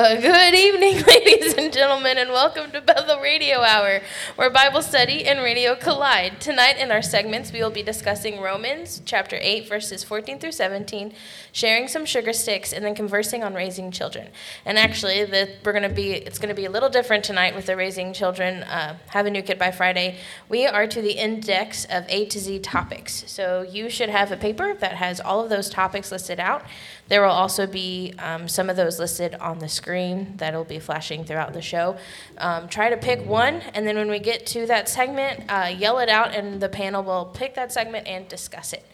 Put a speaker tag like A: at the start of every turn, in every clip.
A: Well, good evening, ladies and gentlemen, and welcome to Bethel Radio Hour, where Bible study and radio collide. Tonight, in our segments, we will be discussing Romans chapter 8, verses 14 through 17, sharing some sugar sticks, and then conversing on raising children. And actually, the, we're to be it's going to be a little different tonight with the raising children. Uh, have a new kid by Friday. We are to the index of A to Z topics, so you should have a paper that has all of those topics listed out. There will also be um, some of those listed on the screen that'll be flashing throughout the show. Um, try to pick one, and then when we get to that segment, uh, yell it out, and the panel will pick that segment and discuss it.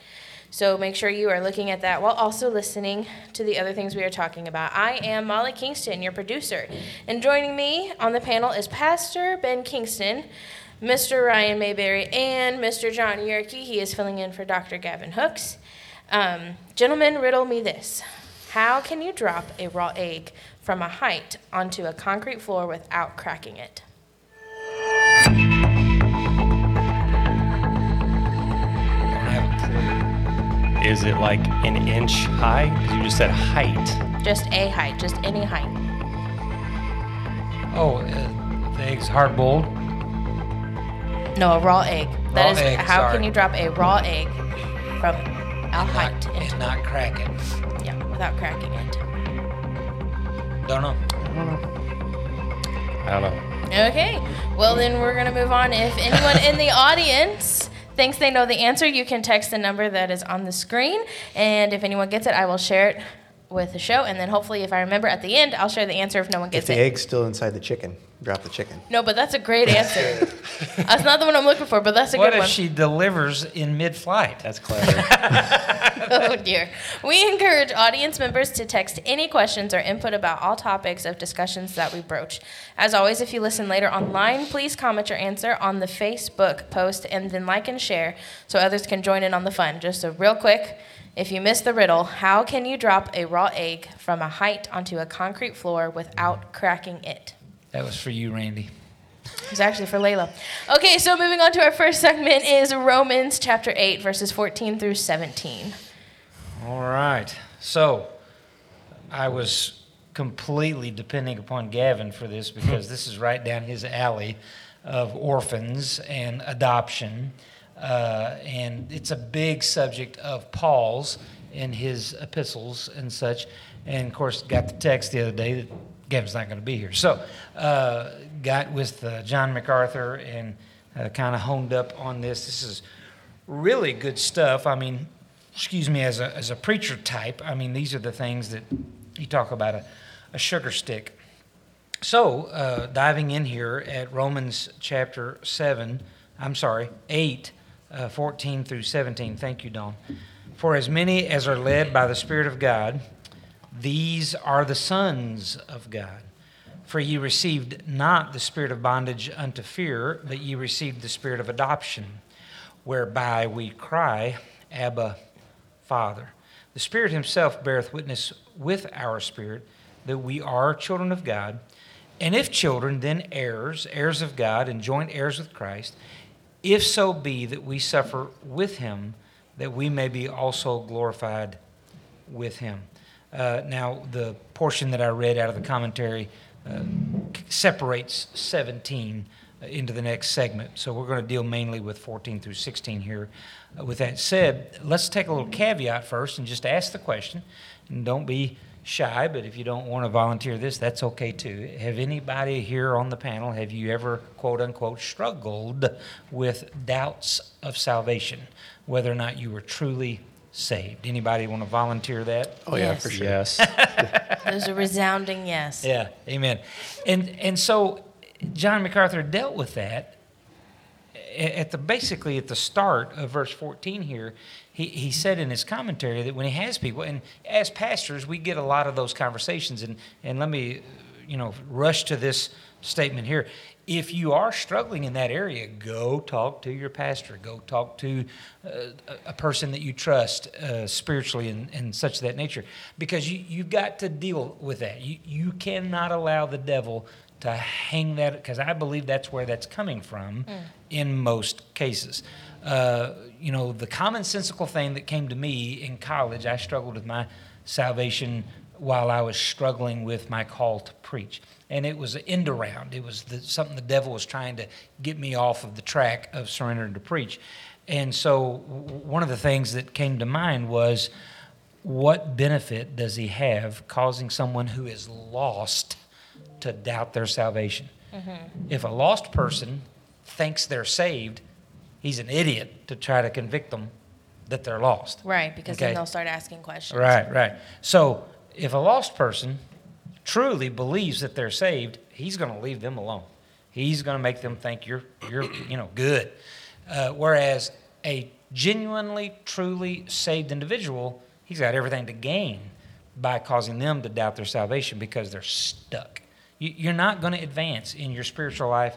A: So make sure you are looking at that while also listening to the other things we are talking about. I am Molly Kingston, your producer, and joining me on the panel is Pastor Ben Kingston. Mr. Ryan Mayberry and Mr. John Yerkey. He is filling in for Dr. Gavin Hooks. Um, gentlemen, riddle me this. How can you drop a raw egg from a height onto a concrete floor without cracking it?
B: don't have a clue.
C: Is it like an inch high? Because you just said height.
A: Just a height, just any height.
B: Oh, uh, the egg's hard boiled.
A: No, a raw egg. That
B: Raw
A: is
B: egg,
A: how
B: sorry.
A: can you drop a raw egg from a height
B: Not,
A: into
B: and not crack it.
A: yeah, without cracking it.
B: Don't know.
C: I don't know.
A: Okay. Well, then we're going to move on. If anyone in the audience thinks they know the answer, you can text the number that is on the screen. And if anyone gets it, I will share it with the show. And then hopefully, if I remember at the end, I'll share the answer if no one gets If
D: the
A: it.
D: The egg's still inside the chicken, drop the chicken.
A: No, but that's a great answer. that's not the one I'm looking for, but that's a
B: What
A: good
B: if she delivers in mid-flight?
C: That's clever.
A: oh dear. We encourage audience members to text any questions or input about all topics of discussions that we broach. As always, if you listen later online, please comment your answer on the Facebook post and then like and share so others can join in on the fun. Just a real quick, if you missed the riddle, how can you drop a raw egg from a height onto a concrete floor without cracking it?
B: That was for you, Randy.
A: It was actually for Layla. Okay, so moving on to our first segment is Romans chapter 8, verses 14 through 17.
B: All right. So, I was completely depending upon Gavin for this because this is right down his alley of orphans and adoption. Uh, and it's a big subject of Paul's in his epistles and such. And of course, got the text the other day that Gavin's not going to be here. So, uh, got with uh, John MacArthur and uh, kind of honed up on this. This is really good stuff. I mean, excuse me, as a, as a preacher type, I mean, these are the things that you talk about a, a sugar stick. So, uh, diving in here at Romans chapter 7, I'm sorry, 8, uh, 14 through 17. Thank you, Don. For as many as are led by the Spirit of God, these are the sons of God. For ye received not the spirit of bondage unto fear, but ye received the spirit of adoption, whereby we cry, Abba, Father. The Spirit Himself beareth witness with our spirit that we are children of God. And if children, then heirs, heirs of God, and joint heirs with Christ, if so be that we suffer with Him, that we may be also glorified with Him. Uh, now, the portion that I read out of the commentary uh, separates 17 uh, into the next segment. So we're going to deal mainly with 14 through 16 here. Uh, with that said, let's take a little caveat first and just ask the question. And don't be shy, but if you don't want to volunteer this, that's okay too. Have anybody here on the panel, have you ever, quote unquote, struggled with doubts of salvation, whether or not you were truly saved? Anybody want to volunteer that?
D: Oh yeah,
A: Yes.
D: for sure.
C: Yes.
A: There's a resounding yes.
B: Yeah, amen. And and so John MacArthur dealt with that at the basically at the start of verse 14 here. He, he said in his commentary that when he has people, and as pastors, we get a lot of those conversations. And, and let me, you know, rush to this statement here. If you are struggling in that area, go talk to your pastor. Go talk to uh, a- person that you trust uh, spiritually and, and such of that nature. Because you, you've got to deal with that. You, you cannot allow the devil to hang that, because I believe that's where that's coming from in most cases. Uh, you know, the commonsensical thing that came to me in college, I struggled with my salvation while I was struggling with my call to preach. And it was an end around. It was the, something the devil was trying to get me off of the track of surrendering to preach. And so, one of the things that came to mind was what benefit does he have causing someone who is lost to doubt their salvation? If a lost person thinks they're saved, he's an idiot to try to convict them that they're lost.
A: Right, because
B: Okay.
A: then they'll start asking questions.
B: Right, right. So if a lost person truly believes that they're saved, he's going to leave them alone. He's going to make them think you're, you're, you know, good. Uh, whereas a genuinely, truly saved individual, he's got everything to gain by causing them to doubt their salvation because they're stuck. You- You're not going to advance in your spiritual life,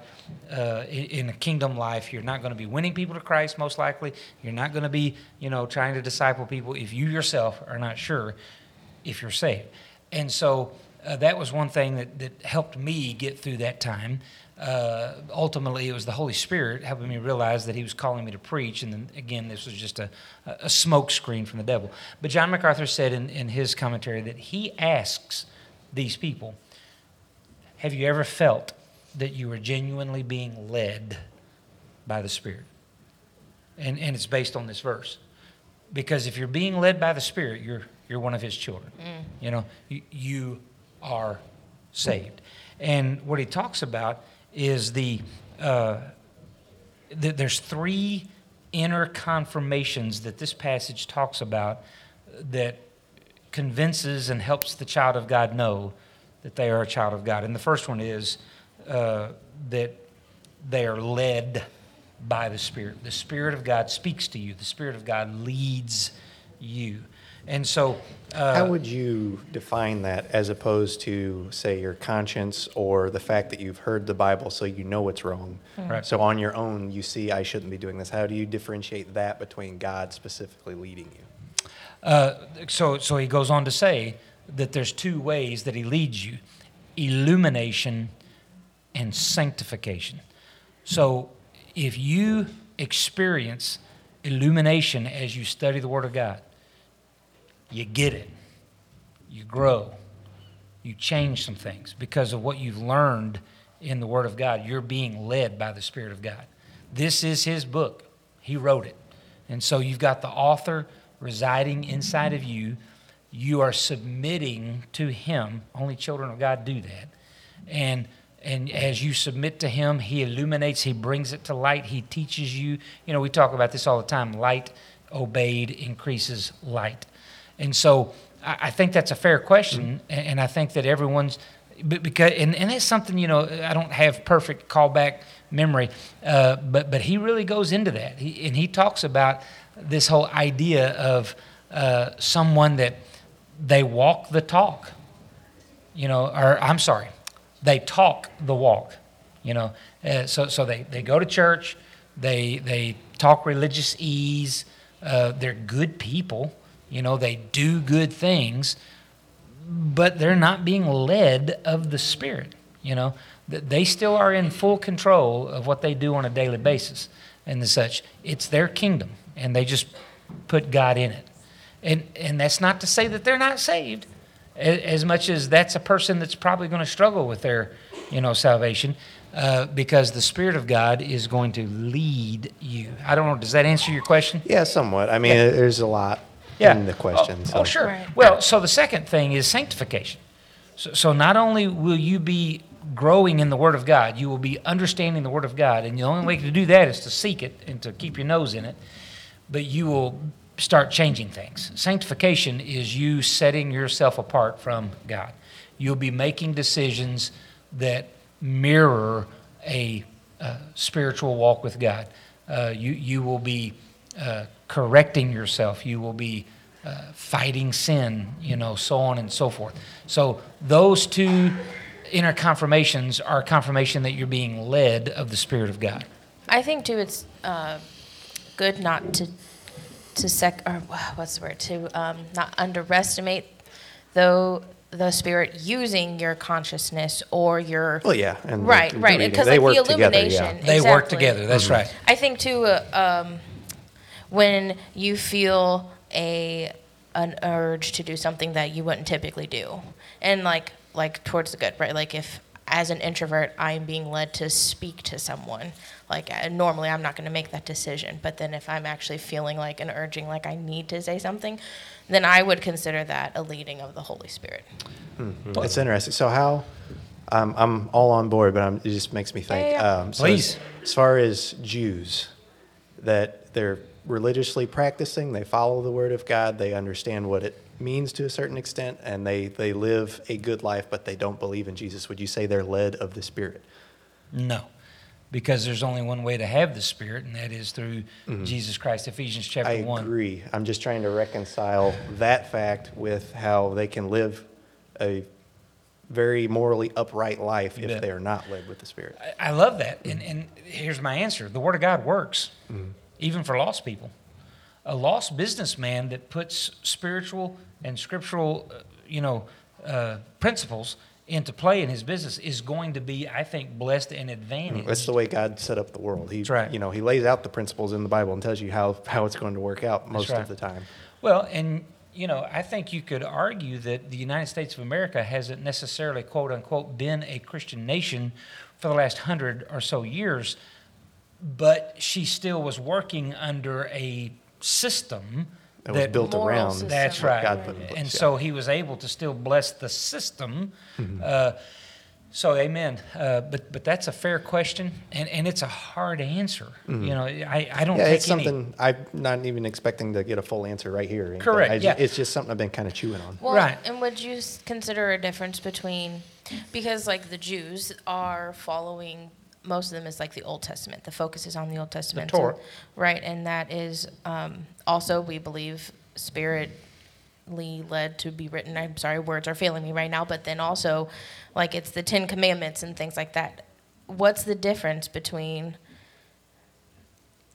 B: uh, in a kingdom life. You're not going to be winning people to Christ, most likely. You're not going to be, you know, trying to disciple people if you yourself are not sure if you're saved. And so uh, that was one thing that, that helped me get through that time. Uh, ultimately, it was the Holy Spirit helping me realize that He was calling me to preach. And then again, this was just a, a smoke screen from the devil. But John MacArthur said in, in his commentary that he asks these people, Have you ever felt that you were genuinely being led by the Spirit? And, and it's based on this verse. Because if you're being led by the Spirit, you're, you're one of His children. You know, you, you are saved. And what he talks about is the, uh, th- there's three inner confirmations that this passage talks about that convinces and helps the child of God know that they are a child of God. And the first one is uh, that they are led by the Spirit. The Spirit of God speaks to you, the Spirit of God leads you. And so, uh,
D: How would you define that as opposed to, say, your conscience or the fact that you've heard the Bible so you know it's wrong?
B: Right.
D: So on your own, you see, I shouldn't be doing this. How do you differentiate that between God specifically leading you?
B: Uh, so, so he goes on to say that there's two ways that he leads you illumination and sanctification. So, if you experience illumination as you study the Word of God, you get it, you grow, you change some things because of what you've learned in the Word of God. You're being led by the Spirit of God. This is His book, He wrote it. And so you've got the author residing inside of you. You are submitting to Him. Only children of God do that. And and as you submit to him, he illuminates, he brings it to light, he teaches you. You know, we talk about this all the time light obeyed increases light. And so I, think that's a fair question. And, and I think that everyone's, because, and, and it's something, you know, I don't have perfect callback memory, uh, but, but he really goes into that. He, and he talks about this whole idea of uh, someone that they walk the talk you know, or I'm sorry, they talk the walk, you know. Uh, so so they, they go to church, they they talk religious ease, uh, they're good people, you know, they do good things, but they're not being led of the Spirit, you know. Th- They still are in full control of what they do on a daily basis and such. It's their kingdom, and they just put God in it. And, and that's not to say that they're not saved as much as that's a person that's probably going to struggle with their you know salvation uh, because the spirit of god is going to lead you i don't know does that answer your question
D: Yeah, somewhat. I mean,
B: Yeah.
D: there's a lot
B: yeah
D: in the question.
B: oh,
D: so.
B: oh sure
A: Right.
B: well so the second thing is sanctification so, so not only will you be growing in the word of god you will be understanding the word of god and the only way to do that is to seek it and to keep your nose in it but you will start changing things. Sanctification is you setting yourself apart from God. You'll be making decisions that mirror a uh, spiritual walk with God. Uh, you, you will be uh, correcting yourself. You will be uh, fighting sin, you know, so on and so forth. So those two inner confirmations are confirmation that you're being led of the Spirit of God.
A: I think too, it's uh, good not to to sec or what's the word to um, not underestimate though the spirit using your consciousness or your
D: Well, yeah. And
A: right
D: the
A: right because
D: they
A: like the
D: work together, yeah.
A: illumination
B: They work together, that's right.
A: I think too uh, um, when you feel a an urge to do something that you wouldn't typically do, and like like towards the good, right? Like if as an introvert I'm being led to speak to someone, like uh, normally I'm not going to make that decision, but then if I'm actually feeling like an urging, like I need to say something, then I would consider that a leading of the Holy Spirit.
D: It's interesting. So how? Um, I'm all on board, but I'm, it just makes me think.
A: Yeah, yeah, yeah.
D: Um, so
B: Please.
D: As, as far as Jews, that they're religiously practicing, they follow the Word of God, they understand what it means to a certain extent, and they they live a good life, but they don't believe in Jesus. Would you say they're led of the Spirit?
B: No, because there's only one way to have the Spirit, and that is through Jesus Christ. Ephesians chapter
D: Mm-hmm. I agree. I'm just trying to reconcile that fact with how they can live a very morally upright life
B: You
D: if
B: bet.
D: they are not led with the Spirit.
B: I- I love that. And, and here's my answer the Word of God works, even for lost people. A lost businessman that puts spiritual and scriptural, uh, you know, uh, principles into play in his business is going to be, I think, blessed and advantaged.
D: That's the way God set up the world. He,
B: right.
D: you know, He lays out the principles in the Bible and tells you how, how it's going to work out most
B: right.
D: of the time.
B: Well, and you know, I think you could argue that the United States of America hasn't necessarily, quote unquote, been a Christian nation for the last hundred or so years, but she still was working under a system
D: That was built
A: Moral
D: around.
A: system.
B: That's
D: what
B: right.
D: God put in place,
B: and
D: yeah.
B: so he was able to still bless the system.
D: Mm-hmm.
B: Uh, so, amen. Uh, but but that's a fair question, and, and it's a hard answer. You know, I, I don't
D: Mm-hmm. Yeah,
B: take
D: it's
B: any.
D: something I'm not even expecting to get a full answer right here.
B: Correct,
D: I
B: yeah.
D: It's just something I've been kind of chewing on.
A: Well,
B: Right.
A: and would you consider a difference between, because like the Jews are following, most of them is like the Old Testament. The focus is on the Old Testament.
B: Torah.
A: right, and that is um, also, we believe, spiritly led to be written. I'm sorry, words are failing me right now, but then also, like it's the Ten Commandments and things like that. What's the difference between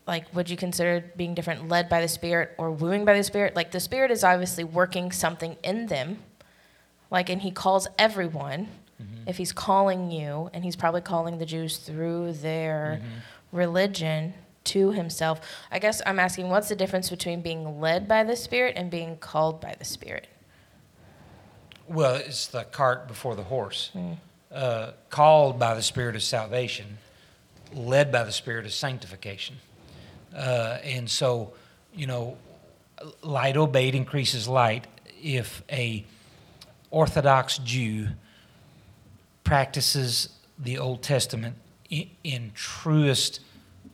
A: like would you consider being different led by the spirit or wooing by the spirit like the spirit is obviously working something in them like and he calls everyone if he's calling you and he's probably calling the jews through their religion to himself i guess i'm asking what's the difference between being led by the spirit and being called by the spirit
B: Well, it's the cart before the horse. Uh, called by the Spirit of salvation, led by the Spirit of sanctification. Uh, and so, you know, light obeyed increases light. If a Orthodox Jew practices the Old Testament in, in truest,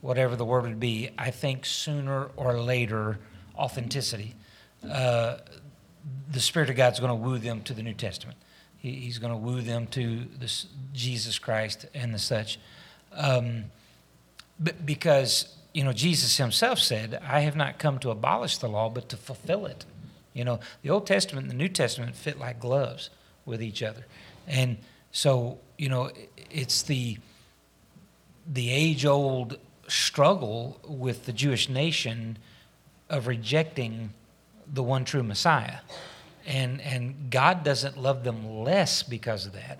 B: whatever the word would be, I think sooner or later, authenticity. Uh, the Spirit of God's going to woo them to the New Testament. He, he's going to woo them to this Jesus Christ and the such. Um, but because you know Jesus Himself said, "I have not come to abolish the law, but to fulfill it." You know, the Old Testament and the New Testament fit like gloves with each other, and so you know it's the the age-old struggle with the Jewish nation of rejecting the one true Messiah. And and God doesn't love them less because of that,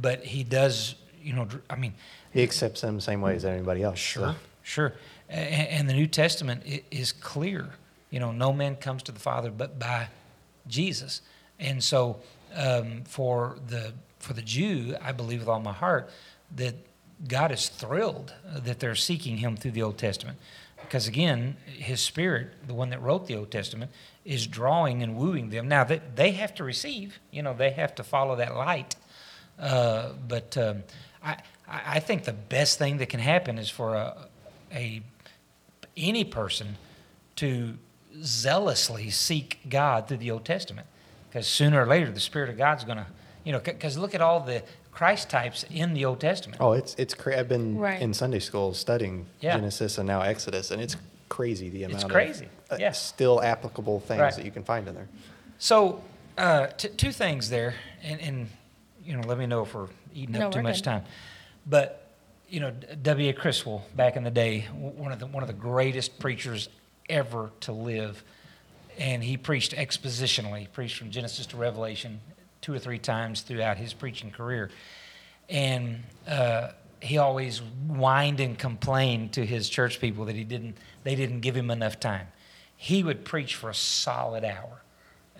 B: but he does, you know, I mean,
D: He accepts them the same way as anybody else. so.
B: Sure. A- And, the New Testament is clear. You know, no man comes to the Father but by Jesus. And so, um, for the for the Jew, I believe with all my heart that God is thrilled that they're seeking Him through the Old Testament, because again, His Spirit, the one that wrote the Old Testament, is drawing and wooing them. Now they they have to receive. You know, they have to follow that light. Uh, but um, I, I think the best thing that can happen is for a, a any person to zealously seek God through the Old Testament, because sooner or later the Spirit of God's going to, you know, because look at all the Christ types in the Old Testament.
D: Oh, it's it's cra- I've been
A: Right.
D: in Sunday school studying
B: Yeah.
D: Genesis and now Exodus, and it's crazy the amount
B: crazy,
D: of uh,
B: yeah.
D: still applicable things
B: Right.
D: that you can find in there.
B: So, uh, t- two things there, and, and you know, let me know if we're eating
A: No,
B: up too much
A: good.
B: time. But you know, W. A. Criswell back in the day, one of the one of the greatest preachers ever to live, and he preached expositionally, preached from Genesis to Revelation two or three times throughout his preaching career, and uh, he always whined and complained to his church people that he didn't they didn't give him enough time. He would preach for a solid hour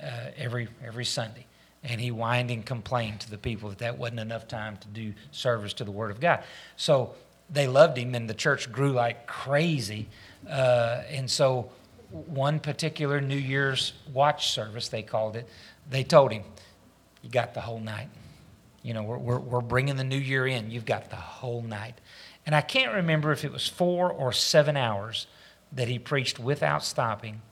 B: uh, every every Sunday, and he whined and complained to the people that that wasn't enough time to do service to the Word of God. So they loved him, and the church grew like crazy. Uh, and so one particular New Year's watch service, they called it, they told him, "You got the whole night." You know, we're, we're, we're bringing the new year in. You've got the whole night. And I can't remember if it was four or seven hours that he preached without stopping.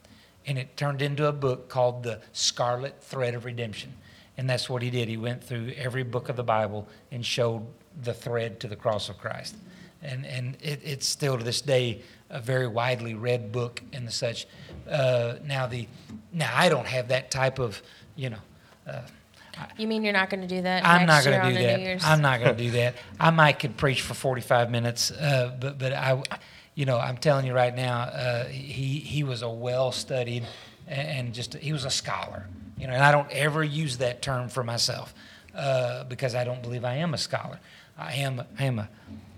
B: And it turned into a book called The Scarlet Thread of Redemption. And that's what he did. He went through every book of the Bible and showed the thread to the cross of Christ. And, and it, it's still to this day a very widely read book and the such. Uh, now, the, now, I don't have that type of, you know, uh,
A: You mean you're not going to do that?
B: I'm not going to do that. I'm not going to do that. I might could preach for 45 minutes, uh, but but I, you know, I'm telling you right now, uh, he he was a well-studied and just he was a scholar. You know, and I don't ever use that term for myself uh, because I don't believe I am a scholar. I am I am a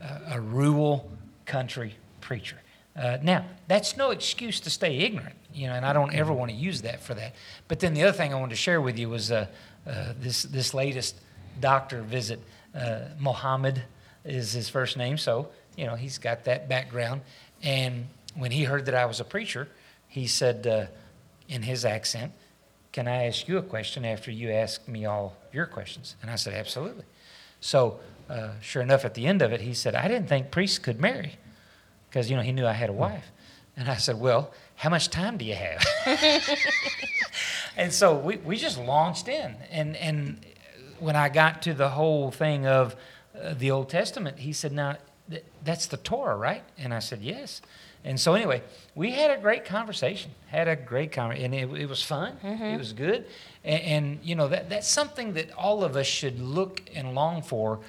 B: a, a rural country preacher. Uh, now, that's no excuse to stay ignorant, you know, and I don't ever want to use that for that. But then the other thing I wanted to share with you was uh, uh, this this latest doctor visit. Uh, Mohammed is his first name, so you know he's got that background. And when he heard that I was a preacher, he said uh, in his accent, "Can I ask you a question after you ask me all your questions?" And I said, "Absolutely." So, uh, sure enough, at the end of it, he said, "I didn't think priests could marry." because you know he knew I had a wife. And I said, "Well, how much time do you have?" and so we, we just launched in. And and when I got to the whole thing of uh, the Old Testament, he said, "Now th- that's the Torah, right?" And I said, "Yes." And so anyway, we had a great conversation. Had a great conversation, and it, it was fun. It was good. And, and you know that that's something that all of us should look and long for.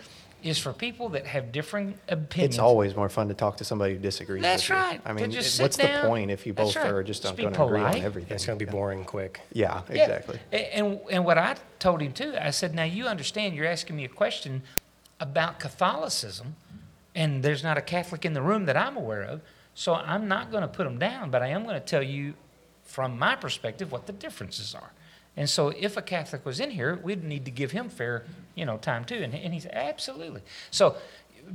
B: Is for people that have differing opinions.
D: It's always more fun to talk to somebody who disagrees.
B: That's
D: with you.
B: right.
D: I mean,
B: just
D: it- what's
B: down.
D: the point if you both
B: right.
D: are just
B: Just
D: not going to agree on everything?
C: It's going to be boring quick.
D: Yeah,
B: Yeah.
D: exactly.
B: And, and what I told him too, I said, now you understand you're asking me a question about Catholicism, and there's not a Catholic in the room that I'm aware of, so I'm not going to put them down, but I am going to tell you from my perspective what the differences are. And so if a Catholic was in here, we'd need to give him fair, you know, time too. And, and he said, absolutely. So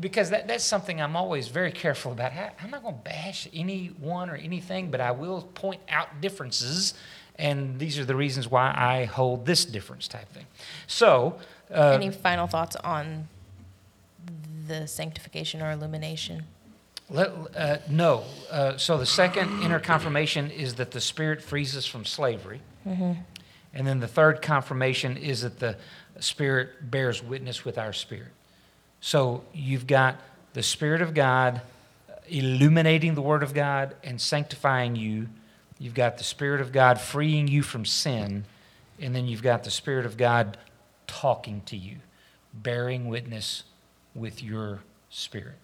B: because that, that's something I'm always very careful about. I, I'm not going to bash anyone or anything, but I will point out differences, and these are the reasons why I hold this difference type thing. So, uh,
A: Any final thoughts on the sanctification or illumination?
B: Let, uh, no. Uh, so the second inner confirmation is that the Spirit frees us from slavery. And then the third confirmation is that the Spirit bears witness with our spirit. So you've got the Spirit of God illuminating the Word of God and sanctifying you. You've got the Spirit of God freeing you from sin. And then you've got the Spirit of God talking to you, bearing witness with your spirit.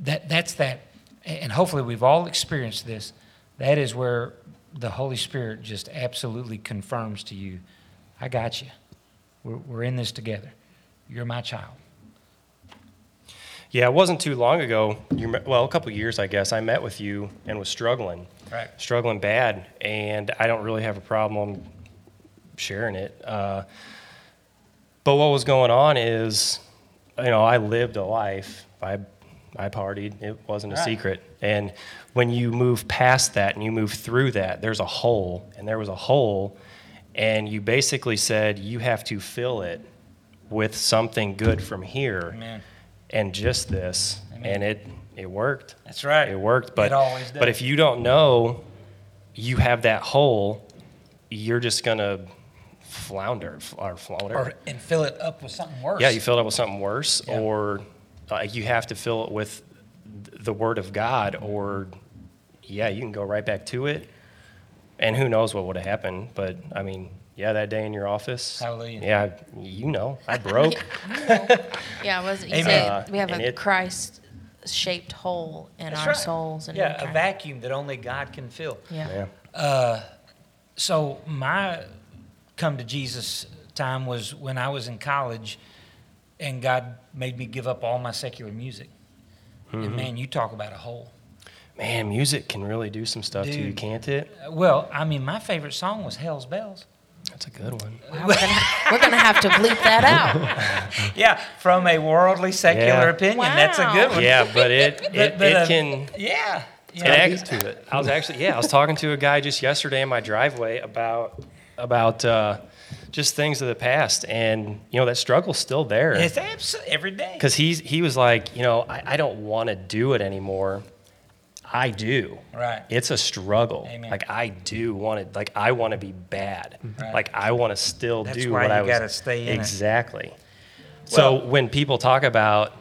B: That, that's that. And hopefully we've all experienced this. That is where the Holy Spirit just absolutely confirms to you, I got you. We're, we're in this together. You're my child.
C: Yeah, it wasn't too long ago. Well, a couple years, I guess. I met with you and was struggling,
B: Right.
C: struggling bad, and I don't really have a problem sharing it. Uh, but what was going on is, you know, I lived a life. I, I partied. It wasn't a
B: Right.
C: secret. And when you move past that and you move through that, there's a hole, and there was a hole, and you basically said you have to fill it with something good from here
B: Amen.
C: and just this,
B: Amen.
C: and it it worked.
B: That's right.
C: It worked, but
B: It always does.
C: but if you don't know you have that hole, you're just gonna flounder or flounder.
B: Or, and fill it up with something worse.
C: yeah, you fill it up with something worse,
B: Yeah.
C: or uh, you have to fill it with the Word of God, or yeah, you can go right back to it. And who knows what would have happened? But I mean, yeah, that day in your office.
B: Hallelujah.
C: Yeah, you know, I broke.
A: Yeah, was it, you
B: Amen.
A: say
C: Uh,
A: we have
C: and
A: a
C: it-
A: Christ-shaped hole in our
B: right.
A: souls, and
B: Yeah, a vacuum that only God can fill.
A: Yeah.
C: yeah.
B: So my come to Jesus time was when I was in college, and God made me give up all my secular music. And man, you talk about a hole.
C: Man, music can really do some stuff to you, can't it?
B: Well, I mean, my favorite song was Hell's Bells.
C: That's a good one.
A: Wow, we're, gonna, have to bleep that out.
B: Yeah, from a worldly secular
C: Yeah.
B: opinion, that's a good one.
C: Yeah, but it it,
B: but,
C: it
B: uh,
C: can.
B: Yeah.
C: To it
B: yeah.
C: act- I was actually yeah, I was talking to a guy just yesterday in my driveway about about uh, just things of the past, and you know that struggle's still there.
B: It's absolutely every day.
C: because he's he was like, you know, I, I don't want to do it anymore. I do.
B: Right.
C: It's a struggle.
B: Amen.
C: Like I do want to. Like I want to be bad.
B: Right.
C: Like I want to still
B: That's
C: do
B: why
C: what
B: you
C: I was.
B: gotta stay in it.
C: exactly. so
B: Well-
C: when people talk about,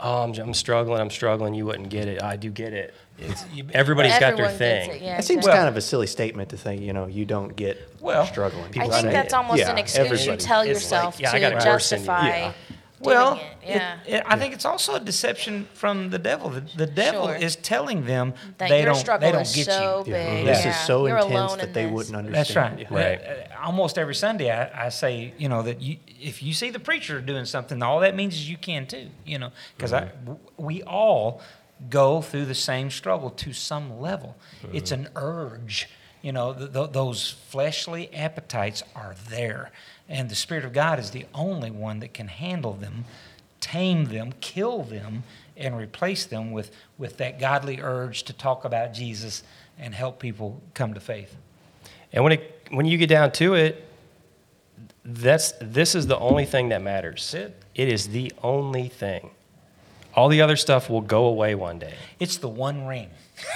C: oh, I'm, I'm struggling, I'm struggling, you wouldn't get it. I do get it. It's,
B: You-
C: everybody's got their thing.
A: it, yeah,
D: That seems
A: exactly.
D: kind of a silly statement to think, you know, you don't get
B: Well,
D: struggling.
A: I think that's
C: it.
A: almost
D: Yeah,
A: an excuse you tell yourself
C: like, yeah, I got
A: to
C: it worse than you.
A: justify.
D: Yeah.
B: Well,
A: it. yeah.
B: it, it, I think it's also a deception from the devil. The, the devil
A: Sure.
B: is telling them
A: that
B: they
A: your
B: don't
A: struggle
B: they don't
A: is
B: get
A: so
B: you.
A: big.
D: This
A: yeah.
D: is so
A: You're
D: intense that
A: in
D: they
A: this.
D: wouldn't
B: That's
D: understand.
B: right.
C: Right.
B: Uh, almost every Sunday, I, I say, you know, that you, if you see the preacher doing something, all that means is you can too. You know, because we all go through the same struggle to some level. It's an urge. You know, th- th- those fleshly appetites are there, and the Spirit of God is the only one that can handle them, tame them, kill them, and replace them with with that godly urge to talk about Jesus and help people come to faith.
C: And when it when you get down to it, that's this is the only thing that matters.
B: It.
C: It is the only thing. All the other stuff will go away one day.
B: It's the one ring.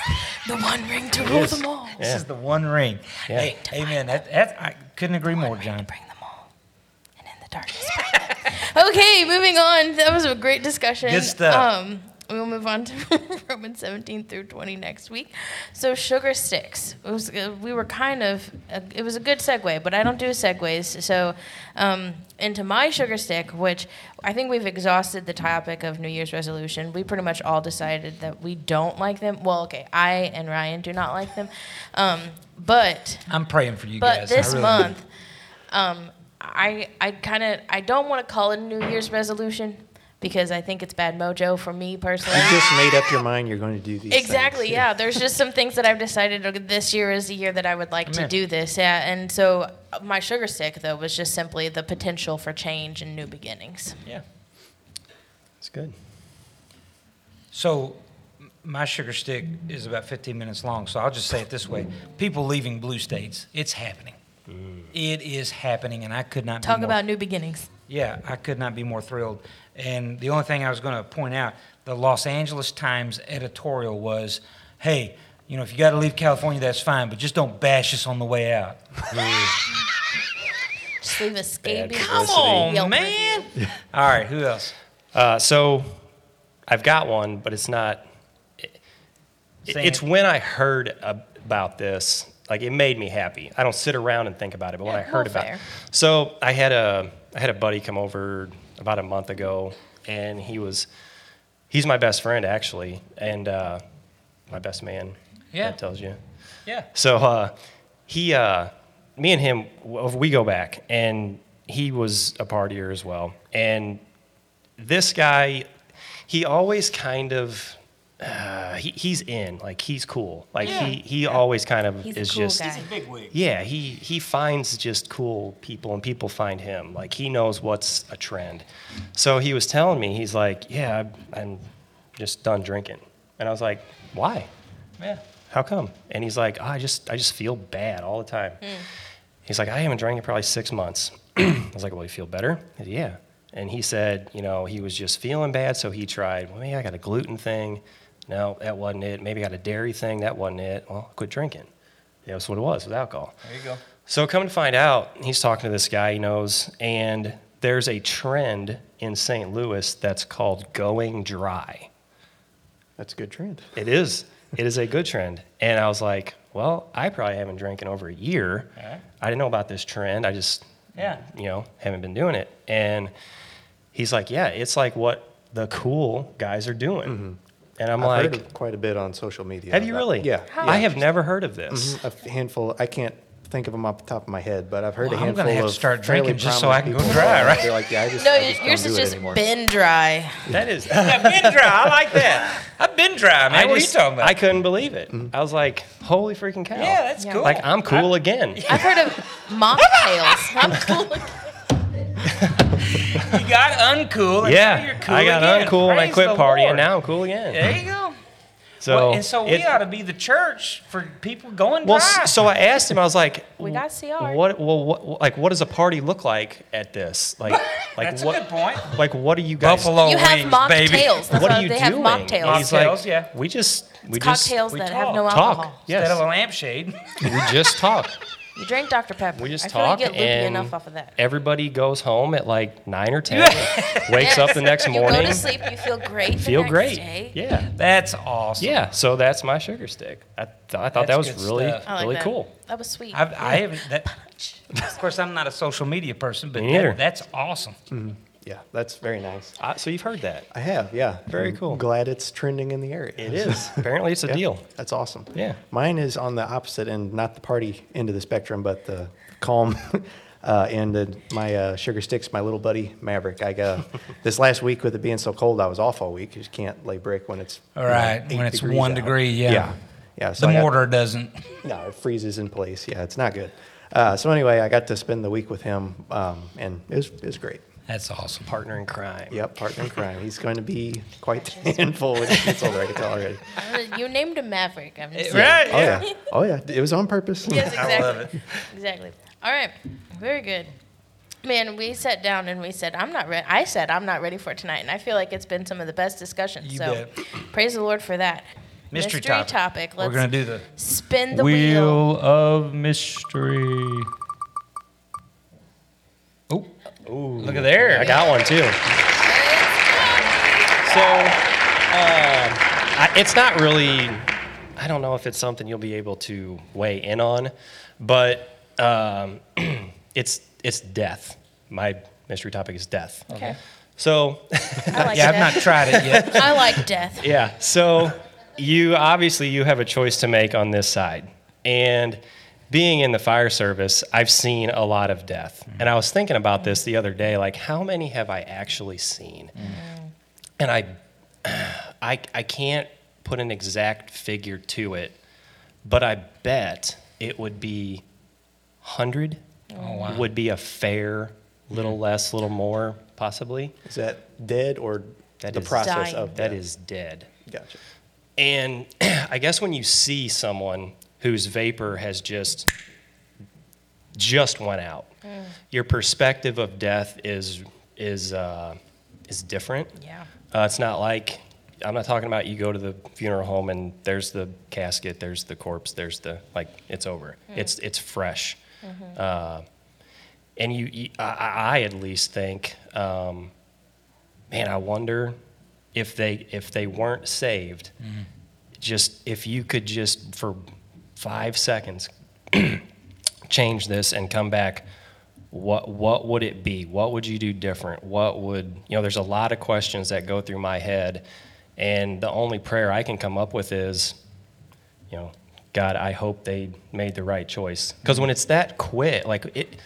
A: The one ring to rule them all.
B: This
C: Yeah.
B: is the one ring.
C: Yeah.
B: Hey, amen. That, that, I couldn't agree more, John.
A: Bring them all. And in the darkness. okay, moving on. That was a great discussion.
B: Good stuff.
A: Um, we'll move on to Romans 17 through 20 next week. So sugar sticks. It was, uh, we were kind of, uh, it was a good segue, but I don't do segues. So um, into my sugar stick, which I think we've exhausted the topic of New Year's resolution. We pretty much all decided that we don't like them. Well, okay, I and Ryan do not like them. Um, but
B: I'm praying for you
A: but
B: guys. I
A: this
B: really-
A: month, um, I I kind of I don't want to call it a New Year's resolution because I think it's bad mojo for me personally.
D: You just made up your mind you're going to do these
A: Exactly.
D: things.
A: Yeah. There's just some things that I've decided this year is the year that I would like to
B: Amen.
A: do this. Yeah. And so uh, my sugar stick though was just simply the potential for change and new beginnings.
B: Yeah.
C: It's good.
B: So, my sugar stick is about 15 minutes long. So I'll just say it this way: people leaving blue states, it's happening. It is happening, and I could not
A: Talk
B: be more,
A: about new beginnings.
B: Yeah, I could not be more thrilled. And the only thing I was going to point out, the Los Angeles Times editorial was, "Hey, you know, if you got to leave California, that's fine, but just don't bash us on the way out."
A: Just leave a scabious.
B: Come on,
A: Yelp
B: man. All right, who else?
C: Uh, so I've got one, but it's not. It, it's when I heard about this, like it made me happy. I don't sit around and think about it, but when I heard about
A: fair.
C: it. So I had a I had a buddy come over about a month ago, and he was he's my best friend actually, and uh, my best man.
B: Yeah.
C: that tells you.
B: Yeah.
C: So uh, he, uh, me and him, we go back, and he was a partier as well. And this guy, he always kind of, uh, he, he's in, like he's cool. Like
B: Yeah.
C: he, he always kind of
A: He's a
C: is
A: cool
C: just.
A: guy.
B: Big wig.
C: Yeah, he, he finds just cool people and people find him. Like he knows what's a trend. So he was telling me, he's like, yeah, I'm- I'm just done drinking. And I was like, why?
B: Yeah.
C: How come? And he's like, oh, I just I just feel bad all the time. He's like, I haven't drank in probably six months. I was like, Well, you feel better? Said, yeah. And he said, you know, he was just feeling bad, so he tried. Well, maybe I got a gluten thing. No, that wasn't it. Maybe I got a dairy thing. That wasn't it. Well, quit drinking. Yeah, that's what it was with alcohol.
B: There you go.
C: So come to find out, he's talking to this guy he knows, and there's a trend in St. Louis that's called going dry.
D: That's a good trend.
C: It is. It is a good trend. And I was like, well, I probably haven't drank in over a year.
B: Alright.
C: I didn't know about this trend. I just,
B: Yeah.
C: you know, haven't been doing it. And he's like, yeah, it's like what the cool guys are doing. Mm-hmm. And I'm
D: I've
C: like,
D: heard quite a bit on social media.
C: have you
D: about-
C: really?
D: Yeah.
A: How-
C: I have never heard of this.
D: Mhm. A handful. I can't think of them off the top of my head, but I've heard
B: Well,
D: a
B: I'm
D: handful
B: gonna have to
D: of
B: start
D: fairly
B: drinking just so I can go
D: people
B: dry,
D: that
B: right?
D: They're like, yeah, I just,
A: No,
D: I just
A: yours
D: don't
A: is
D: do
A: just
D: anymore.
A: been dry.
C: That is.
B: I've been dry. I like that. I've been dry, man.
C: I
B: what
C: just-
B: are you talking about?
C: I couldn't believe it. I was like, holy freaking cow.
B: yeah, that's
A: Yeah.
B: cool.
C: Like, I'm cool again.
A: I've heard of mocktails. I'm cool.
B: You got uncool. And
C: Yeah,
B: you're cool
C: I got
B: again.
C: uncool and I quit partying.
B: Lord.
C: Now I'm cool again.
B: There you go.
C: So,
B: Well, and so we
C: it-
B: ought to be the church for people going
C: Well,
B: dry.
C: so I asked him. I was like,
A: We got CR.
C: What? Well, what, like, what does a party look like at this? Like, like
B: That's
C: what?
B: a good point.
C: Like, what are you guys?
B: Buffalo
A: You have mocktails.
B: baby.
A: That's
C: What
A: what
C: are you
A: they
C: doing?
A: have mocktails.
C: He's like,
B: yeah.
C: we just, we
A: cocktails
C: just, we
A: that
B: talk.
A: have no
C: talk. Yes.
B: Instead of a lampshade.
C: we just talk.
A: You drink Dr. Pepper.
C: We just
A: I feel
C: talk,
A: like you get loopy
C: and
A: enough off of that.
C: everybody goes home at like nine or ten. wakes up the next morning.
A: You
C: morning.
A: go to sleep, you feel great. the
C: Feel
A: next
C: great.
A: day.
C: Yeah.
B: That's awesome.
C: Yeah. So that's my sugar stick. I, th- I thought that was
B: good
C: really,
B: stuff.
A: I like
C: really
A: that.
C: cool.
A: That was sweet.
B: I've, I haven't. That, of course, I'm not a social media person, but
C: Me neither.
B: that, that's awesome. Mm-hmm.
D: Yeah, that's very nice.
C: Uh, so you've heard that.
D: I have, yeah.
C: Very
D: I'm
C: cool.
D: Glad it's trending in the area.
C: It is. Apparently, it's a
D: Yeah,
C: deal.
D: That's awesome.
C: Yeah.
D: Mine is on the opposite end, not the party end of the spectrum, but the calm uh, end. of my uh, sugar sticks, my little buddy Maverick. I got this last week with it being so cold, I was off all week. You just can't lay brick when it's
B: all right
D: you know,
B: when it's one
D: out.
B: degree, yeah.
D: Yeah, yeah. So
B: the
D: got-
B: mortar doesn't.
D: no, it freezes in place. Yeah, it's not good. Uh, so anyway, I got to spend the week with him, um, and it was, it was great.
B: That's awesome.
C: Partner in crime.
D: Yep, partner in crime. He's going to be quite the handful when he gets older. I can tell already.
A: You named him Maverick. I'm eh, just
B: Right?
D: Oh yeah, oh yeah. It was on purpose.
A: Yes, exactly.
B: I love it.
A: Exactly. All right. Very good. Man, we sat down and we said, I'm not ready. I said, I'm not ready for tonight. And I feel like it's been some of the best discussions.
B: You
A: so
B: bet.
A: praise the Lord for that.
B: Mystery,
A: topic.
B: We're
A: Let's
B: gonna do the.
A: spin the wheel.
B: of mystery. Oh,
C: Ooh.
B: look at there.
C: I got one too. So, um, I, it's not really. I don't know if it's something you'll be able to weigh in on, but um, it's it's death. My mystery topic is death.
A: Okay.
C: So,
A: I like
B: yeah, I've not tried it yet.
A: I like death.
C: yeah. So, you obviously you have a choice to make on this side, and being in the fire service, I've seen a lot of death, mm-hmm. and I was thinking about this the other day. Like, how many have I actually seen? Mm-hmm. and I, I, I can't put an exact figure to it, but I bet it would be hundred.
B: Oh, wow.
C: Would be a fair, little less, little more, possibly.
D: Is that dead or
C: That
D: the
C: is-
D: process
A: Dying.
D: of
C: That
D: death?
C: is dead.
D: Gotcha.
C: And I guess when you see someone whose vapor has just just went out, your perspective of death is is uh, is different.
A: Yeah.
C: Uh, it's not like I'm not talking about you go to the funeral home and there's the casket, there's the corpse, there's the like it's over. It's it's fresh, uh, and you, you I, I at least think, um, man, I wonder if they if they weren't saved, just if you could just for five seconds change this and come back what what would it be? What would you do different? What would you know there's a lot of questions that go through my head and the only prayer i can come up with is you know god i hope they made the right choice. Because when it's that quick like it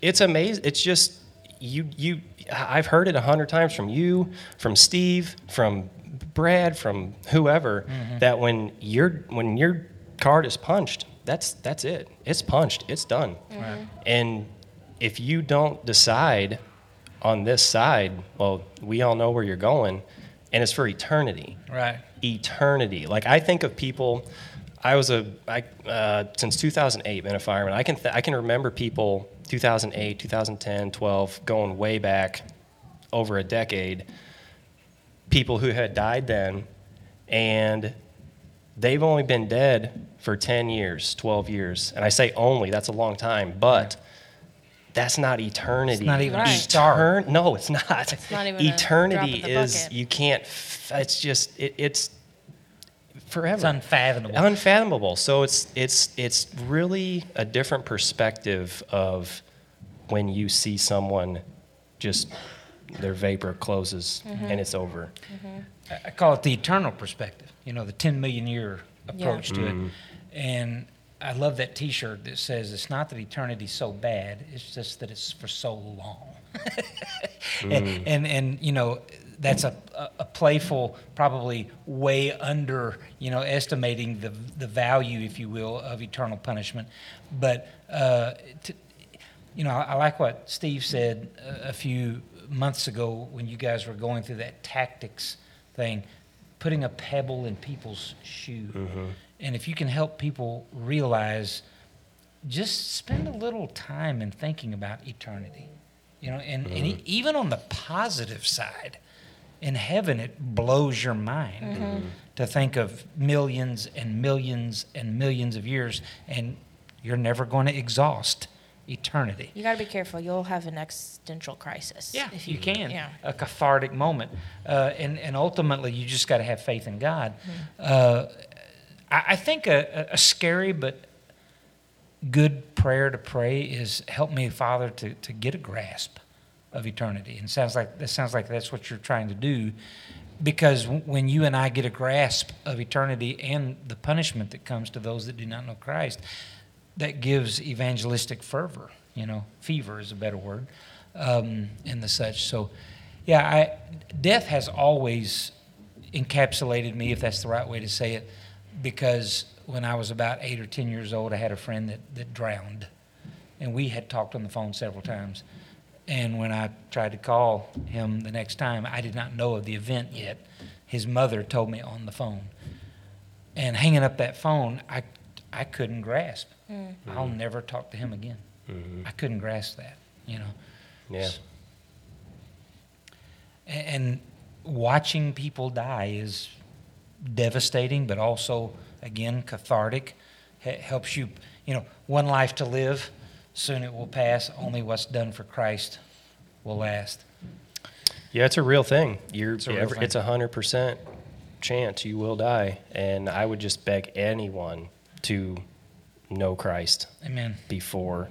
C: it's amazing it's just you you i've heard it a hundred times from you from steve from brad from whoever mm-hmm. that when you're when your card is punched that's that's it it's punched it's done and if you don't decide on this side well we all know where you're going and it's for eternity
B: Right.
C: eternity. Like I think of people. I was a I uh, since 2008 been a fireman. I can th- I can remember people 2008, 2010, 12 going way back over a decade. People who had died then, and they've only been dead for 10 years, 12 years. And I say only. That's a long time, but. That's not eternity.
B: It's not even
A: Right.
B: a.
C: Etern- no, it's not.
A: It's not even a drop
C: eternity
A: the
C: is
A: bucket.
C: you can't. F- it's just it, it's forever.
B: It's unfathomable.
C: unfathomable. So it's it's it's really a different perspective of when you see someone just their vapor closes
A: Mm-hmm.
C: and it's over.
B: I- I call it the eternal perspective. You know, the 10 million year approach to
C: Mm-hmm.
B: it. And I love that T-shirt that says it's not that eternity's so bad; it's just that it's for so long. and, and and you know that's a, a, a playful, probably way under you know estimating the the value, if you will, of eternal punishment. But uh, to, you know, I, I like what Steve said a, a few months ago when you guys were going through that tactics thing, putting a pebble in people's shoe. Mm-hmm. And if you can help people realize, just spend a little time in thinking about eternity. You know, and, and e- even on the positive side, in heaven it blows your mind mm-hmm. to think of millions and millions and millions of years, and you're never going to exhaust eternity.
A: You got to be careful. You'll have an existential crisis.
B: Yeah,
A: if
B: you can.
A: Yeah.
B: A cathartic moment. Uh, and, and ultimately, you just got to have faith in God.
A: Mm-hmm.
B: Uh, I, I think a, a- scary but good prayer to pray is help me, Father, to, to get a grasp of eternity. And it sounds like that sounds like that's what you're trying to do. Because when you and I get a grasp of eternity and the punishment that comes to those that do not know Christ, that gives evangelistic fervor. You know, fever is a better word, um, and the such. So, yeah, I, death has always encapsulated me, if that's the right way to say it, because when I was about eight or ten years old, I had a friend that, that drowned, and we had talked on the phone several times. And when I tried to call him the next time, I did not know of the event yet. His mother told me on the phone. And hanging up that phone, I, I couldn't grasp. Mm-hmm. I'll never talk to him again. Mm-hmm. I couldn't grasp that, you know.
C: Yeah.
B: A- And watching people die is devastating, but also, again, cathartic. H- helps you, you know, one life to live, soon it will pass. Only what's done for Christ will last.
C: Yeah, it's a real thing. You're,
B: It's a real
C: every-
B: thing.
C: it's a hundred percent chance you will die, and I would just beg anyone to know Christ
B: Amen.
C: before.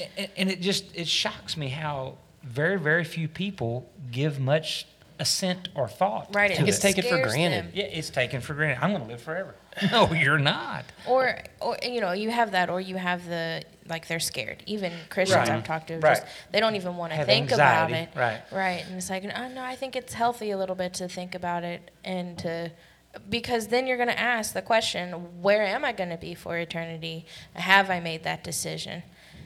B: A- a- And it just it shocks me how very very few people give much assent or thought.
A: Right.
B: to
A: It
C: It's
B: it.
C: taken for granted.
A: them.
B: Yeah, it's taken for granted. I'm going to live forever. No, you're not.
A: Or, or you know, you have that, or you have the like they're scared. Even Christians
B: Right.
A: I've talked to,
B: Right.
A: just they don't even want to
B: Have
A: think about it.
B: Right.
A: Right. And it's like, oh no, I think it's healthy a little bit to think about it and to, because then you're going to ask the question, where am I going to be for eternity? Have I made that decision?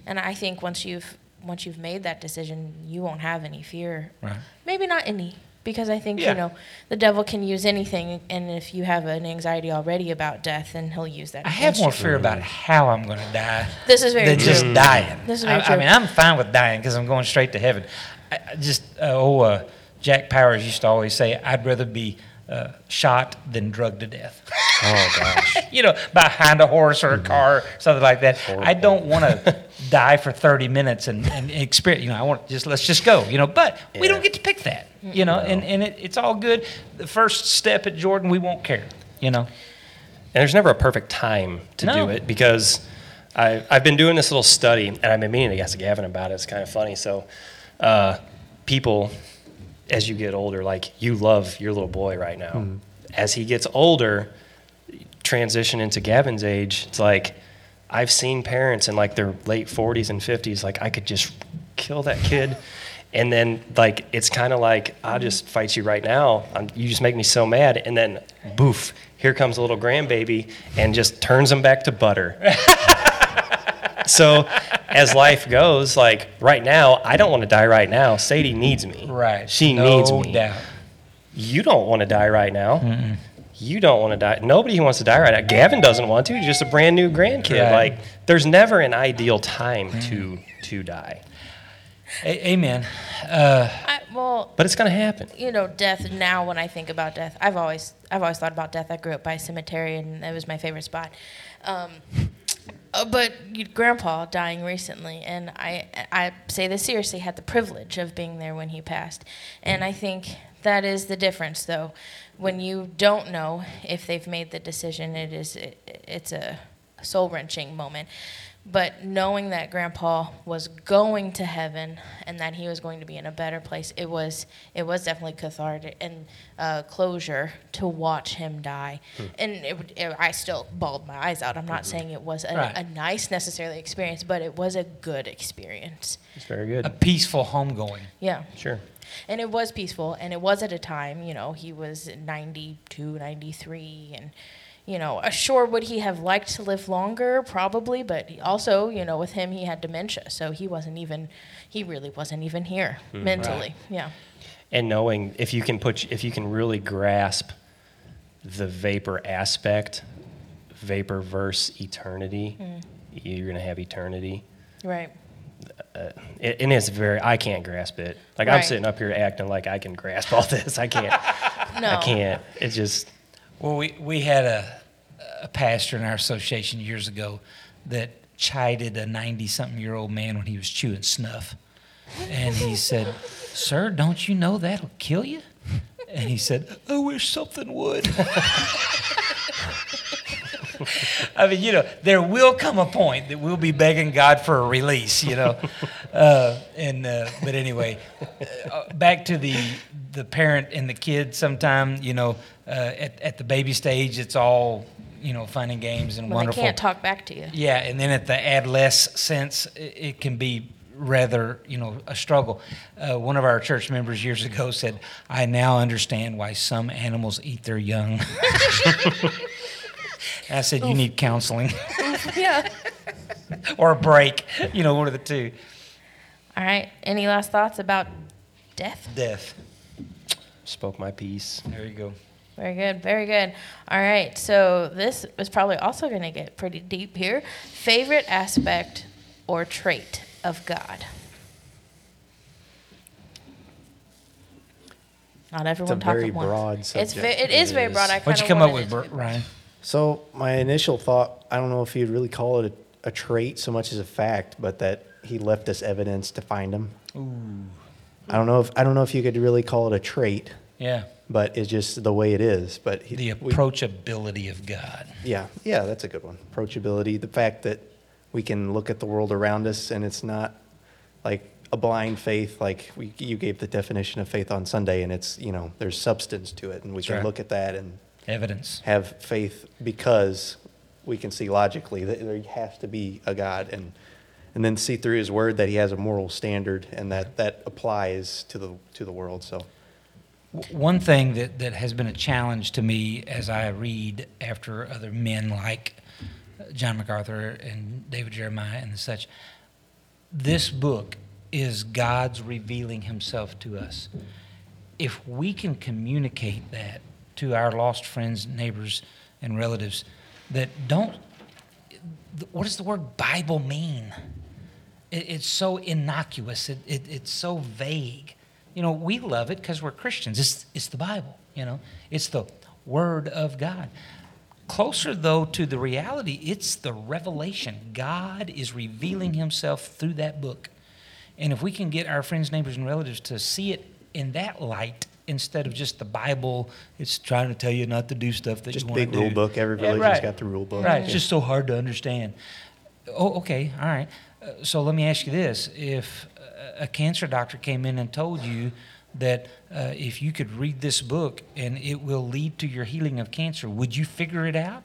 A: And I think once you've once you've made that decision, you won't have any fear.
B: Right.
A: Maybe not any. Because I think
B: Yeah.
A: you know the devil can use anything, and if you have an anxiety already about death, then he'll use that.
B: I have more fear about how I'm going to die
A: This is very
B: than
A: true.
B: just dying.
A: This is
B: I,
A: very
B: I
A: true.
B: mean, I'm fine with dying because I'm going straight to heaven. I, I just uh, oh, uh, Jack Powers used to always say, "I'd rather be uh, shot than drugged to death."
C: Oh gosh.
B: you know, behind a horse or a car, or something like that. I don't want to die for 30 minutes and, and experience, you know, I want just, let's just go, you know, but we don't get to pick that, you know, and, and it, it's all good. The first step at Jordan, we won't care, you know.
C: And there's never a perfect time to
B: No.
C: do it because I, I've been doing this little study and I've been meaning to ask Gavin about it. It's kind of funny. So, uh, people, as you get older, like you love your little boy right now. As he gets older, transition into Gavin's age, it's like I've seen parents in like their late 40s and 50s, like I could just kill that kid. And then, like, it's kind of like, I'll just fight you right now. Um you just make me so mad. And then, boof, here comes a little grandbaby and just turns him back to butter. so, as life goes, like, right now, I don't want to die right now. Sadie needs me.
B: Right.
C: She
B: no
C: needs me.
B: doubt.
C: You don't want to die right now. You don't want to die. Nobody wants to die right now. Gavin doesn't want to. He's just a brand new grandkid.
B: Right.
C: Like, there's never an ideal time to to die,
B: A- amen. Uh,
A: I, well,
C: but it's gonna happen.
A: you know, death. Now, when I think about death, I've always, I've always thought about death. I grew up by a cemetery, and that was my favorite spot. Um, uh, but Grandpa dying recently, and I, I say this seriously, had the privilege of being there when he passed, and I think that is the difference, though. When you don't know if they've made the decision, it is, it, it's a soul wrenching moment. But knowing that grandpa was going to heaven and that he was going to be in a better place it was it was definitely cathartic and uh, closure to watch him die
B: Hmm.
A: and it, it, i still bawled my eyes out i'm not saying it was a,
B: Right.
A: a nice necessarily experience but it was a good experience
C: It's very good.
B: A peaceful homegoing.
A: yeah
C: Sure.
A: and it was peaceful and it was at a time you know he was 92 93 and you know uh, sure would he have liked to live longer? Probably but also you know with him he had dementia so he wasn't even he really wasn't even here mentally. Yeah.
C: And knowing if you can put if you can really grasp the vapor aspect vapor versus eternity you're going to have eternity.
A: Right.
C: It, and it's very i can't grasp it. Like i'm sitting up here acting like i can grasp all this. I can't.
A: No.
C: I can't. It just
B: Well, we, we had a, a pastor in our association years ago that chided a 90 something year old man when he was chewing snuff. And he said, Sir, don't you know that'll kill you? And he said, I wish something would. I mean, you know, there will come a point that we'll be begging God for a release, you know. Uh, and uh, but anyway, uh, back to the the parent and the kid. Sometime, you know, uh, at at the baby stage, it's all you know, fun and games and
A: when
B: wonderful.
A: they can't talk back to you
B: Yeah, and then at the adolescence, it, it can be rather, you know, a struggle. Uh, one of our church members years ago said, "I now understand why some animals eat their young." I said, "You need counseling
A: yeah
B: or a break, you know, one of the two.
A: all right any last thoughts about death
B: Death.
C: spoke my piece
B: There you go.
A: Very good, very good. All right, so this is probably also going to get pretty deep here. Favorite aspect or trait of God? Not everyone talk
D: very
A: at once.
D: broad
A: It's
D: subject.
A: ve- it is
D: It
A: very broad. I kind
B: What'd
A: of
B: you come up with, Br- Ryan?
D: So my initial thought, I don't know if you'd really call it a, a trait so much as a fact, but that he left us evidence to find him. Ooh. I don't know if I don't know if you could really call it a trait,
B: Yeah,
D: but it's just the way it is. But he,
B: the
D: we-
B: approachability of God.
D: yeah, yeah, that's a good one. Approachability, the fact that we can look at the world around us and it's not like a blind faith, like we, you gave the definition of faith on Sunday, and it's you know there's substance to it, and we
B: That's
D: can
B: right.
D: look at that and
B: Evidence.
D: have faith because we can see logically that there has to be a God and and then see through his word that he has a moral standard and that that applies to the to the world so
B: One thing that, that has been a challenge to me as I read after other men like John MacArthur and David Jeremiah and such, this book is God's revealing himself to us. If we can communicate that to our lost friends, neighbors, and relatives that don't, what does the word Bible mean? It, it's so innocuous. It, it, it's so vague. You know, we love it because we're Christians. It's, it's the Bible, you know, it's the Word of God. Closer, though, to the reality, it's the revelation. God is revealing Himself through that book. And if we can get our friends, neighbors, and relatives to see it in that light instead of just the Bible, it's trying to tell you not to do stuff that
D: just
B: you want to
D: big
B: do.
D: rule book every
B: Yeah, right.
D: got the rule book
B: Right, it's just so hard to understand. Oh, okay, all right. Uh, so let me ask you this: If a- a cancer doctor came in and told you that uh, if you could read this book and it will lead to your healing of cancer, would you figure it out?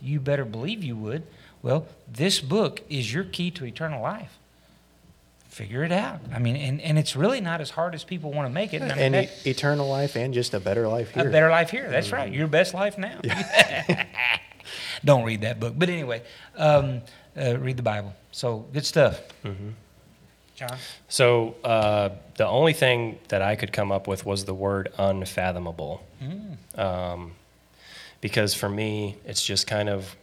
B: You better believe you would. Well, this book is your key to eternal life. Figure it out. I mean, and, and it's really not as hard as people want to make it. I mean,
D: and
B: heck,
D: e- eternal life and just a better life here.
B: a better life here. That's right. Your best life now. Don't read that book. But anyway, um, uh, read the Bible. So good stuff. John?
C: So uh, the only thing that I could come up with was the word unfathomable, um, because for me it's just kind of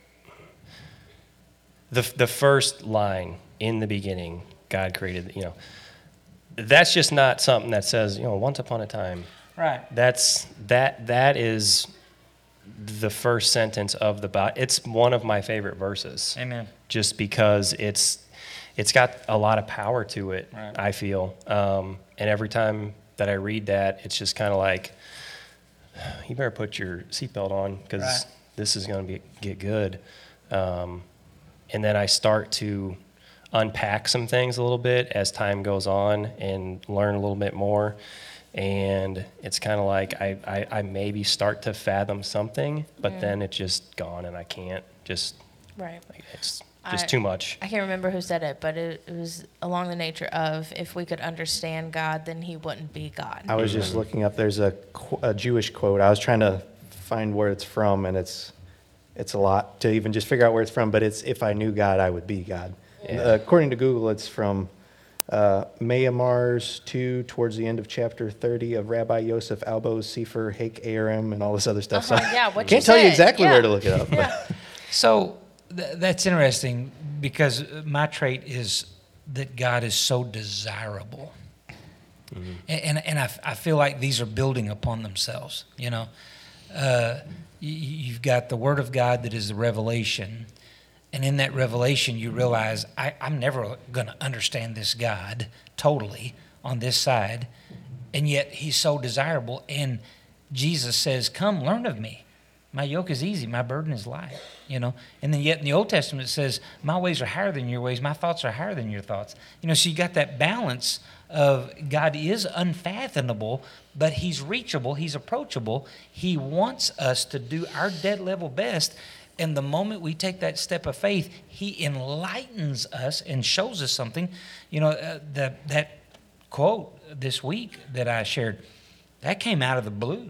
C: the the first line in the beginning. God created, you know. That's just not something that says, you know, once upon a time.
B: Right.
C: That's that that is the first sentence of the Bible. It's one of my favorite verses
B: Amen.
C: just because it's it's got a lot of power to it.
B: Right.
C: I feel, um, and every time that I read that, it's just kind of like you better put your seatbelt on because
B: Right.
C: this is going to be get good. Um, and then I start to unpack some things a little bit as time goes on and learn a little bit more. And it's kind of like I, I, I maybe start to fathom something, but then it's just gone and I can't just,
A: Right.
C: like, it's just
A: I-
C: too much.
A: I can't remember who said it, but it, it was along the nature of if we could understand God, then he wouldn't be God.
D: I was just mm-hmm. looking up. There's a, a Jewish quote. I was trying to find where it's from, and it's it's a lot to even just figure out where it's from. But it's if I knew God, I would be God. Uh, according to Google, it's from uh, Mayamars 2, towards the end of chapter 30 of Rabbi Yosef Albo's Sefer Ha-Ikkarim and all this other stuff.
A: Uh-huh, yeah, what you
D: can't tell you exactly
A: yeah.
D: where to look it up.
A: Yeah.
B: So th- that's interesting because my trait is that God is so desirable. And, and, and I, f- I feel like these are building upon themselves. You know, uh, y- you've got the Word of God that is the revelation. And in that revelation, you realize I, I'm never going to understand this God totally on this side. And yet, He's so desirable. And Jesus says, Come, learn of me. My yoke is easy, my burden is light. You know, and then yet in the Old Testament it says, "My ways are higher than your ways, my thoughts are higher than your thoughts." You know, so you got that balance of God is unfathomable, but He's reachable, He's approachable. He wants us to do our dead level best, and the moment we take that step of faith, He enlightens us and shows us something. You know, uh, that that quote this week that I shared, that came out of the blue.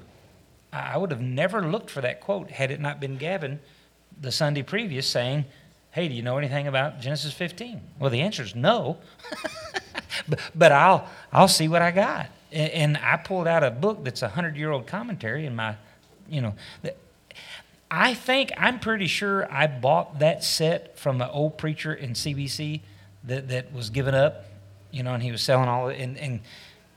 B: I I would have never looked for that quote had it not been Gavin the Sunday previous saying, Hey, do you know anything about Genesis 15? Well, the answer is no. but, but I'll, I'll see what I got. And, and I pulled out a book that's a 100 year old commentary in my, you know. I think, I'm pretty sure I bought that set from an old preacher in CBC that, that was given up, you know, and he was selling all it. And, and